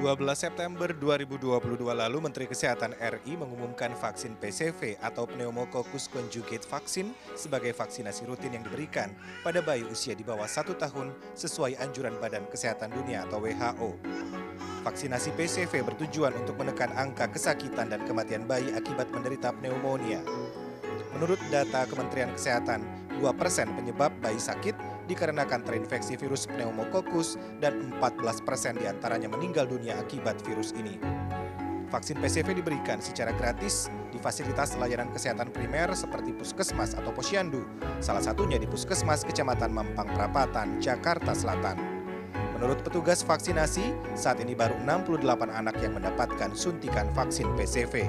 12 September 2022 lalu Menteri Kesehatan RI mengumumkan vaksin PCV atau Pneumococcus conjugate vaksin sebagai vaksinasi rutin yang diberikan pada bayi usia di bawah satu tahun sesuai anjuran Badan Kesehatan Dunia atau WHO. Vaksinasi PCV bertujuan untuk menekan angka kesakitan dan kematian bayi akibat menderita pneumonia. Menurut data Kementerian Kesehatan, 2% penyebab bayi sakit dikarenakan terinfeksi virus pneumokokus dan 14% di antaranya meninggal dunia akibat virus ini. Vaksin PCV diberikan secara gratis di fasilitas layanan kesehatan primer seperti Puskesmas atau Posyandu, salah satunya di Puskesmas Kecamatan Mampang Perapatan, Jakarta Selatan. Menurut petugas vaksinasi, saat ini baru 68 anak yang mendapatkan suntikan vaksin PCV.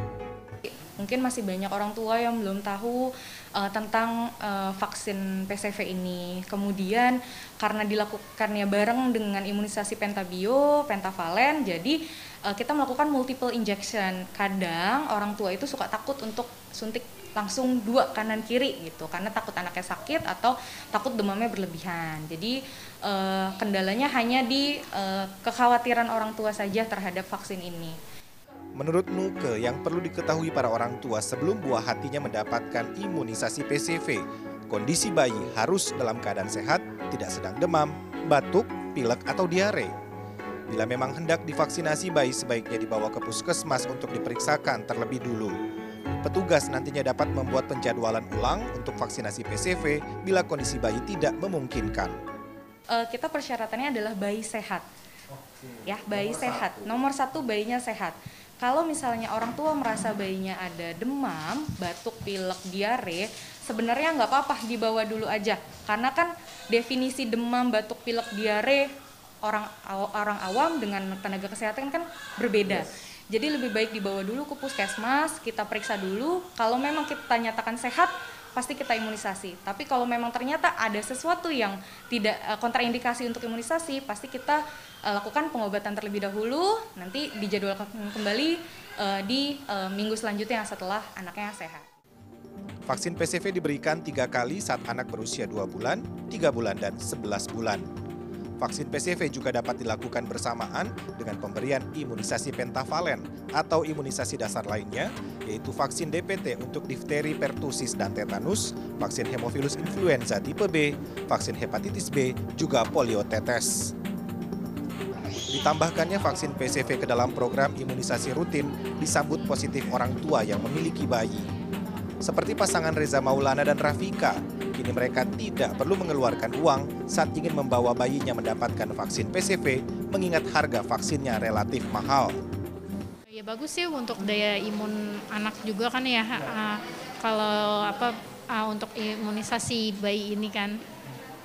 Mungkin masih banyak orang tua yang belum tahu uh, tentang uh, vaksin PCV ini. Kemudian karena dilakukannya bareng dengan imunisasi pentabio, pentavalen, jadi uh, kita melakukan multiple injection. Kadang orang tua itu suka takut untuk suntik langsung dua kanan kiri gitu karena takut anaknya sakit atau takut demamnya berlebihan. Jadi uh, kendalanya hanya di uh, kekhawatiran orang tua saja terhadap vaksin ini. Menurut Nuke, yang perlu diketahui para orang tua sebelum buah hatinya mendapatkan imunisasi PCV, kondisi bayi harus dalam keadaan sehat, tidak sedang demam, batuk, pilek, atau diare. Bila memang hendak divaksinasi bayi sebaiknya dibawa ke puskesmas untuk diperiksakan terlebih dulu. Petugas nantinya dapat membuat penjadwalan ulang untuk vaksinasi PCV bila kondisi bayi tidak memungkinkan. Uh, kita persyaratannya adalah bayi sehat. Ya, bayi sehat. Nomor satu bayinya sehat kalau misalnya orang tua merasa bayinya ada demam, batuk, pilek, diare, sebenarnya nggak apa-apa dibawa dulu aja. Karena kan definisi demam, batuk, pilek, diare orang orang awam dengan tenaga kesehatan kan berbeda. Yes. Jadi lebih baik dibawa dulu ke puskesmas, kita periksa dulu. Kalau memang kita nyatakan sehat, pasti kita imunisasi. Tapi kalau memang ternyata ada sesuatu yang tidak uh, kontraindikasi untuk imunisasi, pasti kita uh, lakukan pengobatan terlebih dahulu, nanti dijadwalkan kembali uh, di minggu selanjutnya setelah anaknya sehat. Vaksin PCV diberikan tiga kali saat anak berusia 2 bulan, 3 bulan, dan 11 bulan. Vaksin PCV juga dapat dilakukan bersamaan dengan pemberian imunisasi pentavalen atau imunisasi dasar lainnya, yaitu vaksin DPT untuk difteri, pertusis, dan tetanus, vaksin hemofilus influenza tipe B, vaksin hepatitis B, juga polio tetes. Ditambahkannya vaksin PCV ke dalam program imunisasi rutin disambut positif orang tua yang memiliki bayi. Seperti pasangan Reza Maulana dan Rafika, kini mereka tidak perlu mengeluarkan uang saat ingin membawa bayinya mendapatkan vaksin PCV mengingat harga vaksinnya relatif mahal. Ya bagus sih untuk daya imun anak juga kan ya. Uh, kalau apa uh, untuk imunisasi bayi ini kan.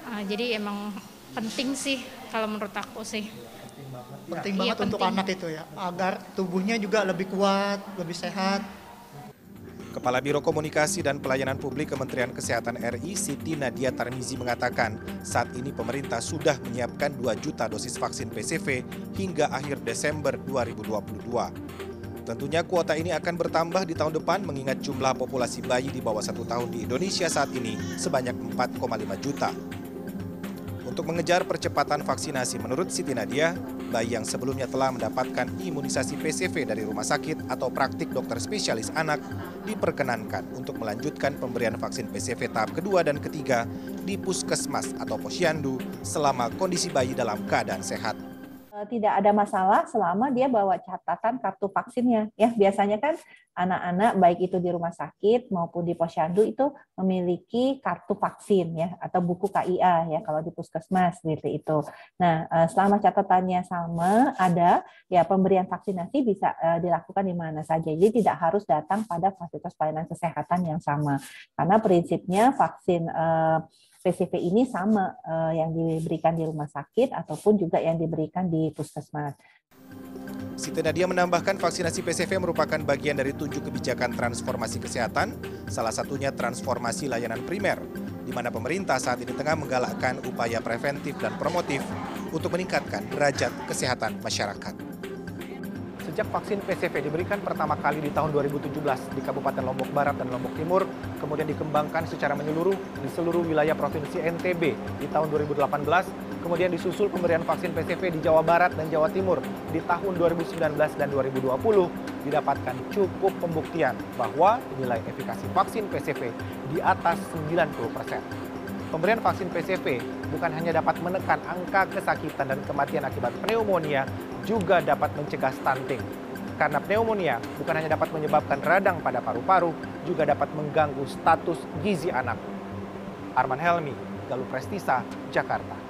Uh, jadi emang penting sih kalau menurut aku sih. Penting banget iya, untuk penting. anak itu ya, agar tubuhnya juga lebih kuat, lebih sehat. Kepala Biro Komunikasi dan Pelayanan Publik Kementerian Kesehatan RI Siti Nadia Tarmizi mengatakan saat ini pemerintah sudah menyiapkan 2 juta dosis vaksin PCV hingga akhir Desember 2022. Tentunya kuota ini akan bertambah di tahun depan mengingat jumlah populasi bayi di bawah satu tahun di Indonesia saat ini sebanyak 4,5 juta. Untuk mengejar percepatan vaksinasi, menurut Siti Nadia, bayi yang sebelumnya telah mendapatkan imunisasi PCV dari rumah sakit atau praktik dokter spesialis anak diperkenankan untuk melanjutkan pemberian vaksin PCV tahap kedua dan ketiga di puskesmas atau posyandu selama kondisi bayi dalam keadaan sehat. Eh, tidak ada masalah selama dia bawa catatan kartu vaksinnya. Ya, biasanya kan anak-anak baik itu di rumah sakit maupun di posyandu itu memiliki kartu vaksin ya atau buku KIA ya kalau di puskesmas seperti itu. Nah, eh, selama catatannya sama ada ya pemberian vaksinasi bisa eh, dilakukan di mana saja. Jadi tidak harus datang pada fasilitas pelayanan kesehatan yang sama. Karena prinsipnya vaksin PCV ini sama uh, yang diberikan di rumah sakit ataupun juga yang diberikan di puskesmas. Siti Nadia menambahkan vaksinasi PCV merupakan bagian dari tujuh kebijakan transformasi kesehatan, salah satunya transformasi layanan primer, di mana pemerintah saat ini tengah menggalakkan upaya preventif dan promotif untuk meningkatkan derajat kesehatan masyarakat. Sejak vaksin PCV diberikan pertama kali di tahun 2017 di Kabupaten Lombok Barat dan Lombok Timur, kemudian dikembangkan secara menyeluruh di seluruh wilayah Provinsi NTB di tahun 2018, Kemudian disusul pemberian vaksin PCV di Jawa Barat dan Jawa Timur di tahun 2019 dan 2020 didapatkan cukup pembuktian bahwa nilai efikasi vaksin PCV di atas 90 persen. Pemberian vaksin PCV bukan hanya dapat menekan angka kesakitan dan kematian akibat pneumonia, juga dapat mencegah stunting. Karena pneumonia bukan hanya dapat menyebabkan radang pada paru-paru, juga dapat mengganggu status gizi anak. Arman Helmi, Galuh Prestisa, Jakarta.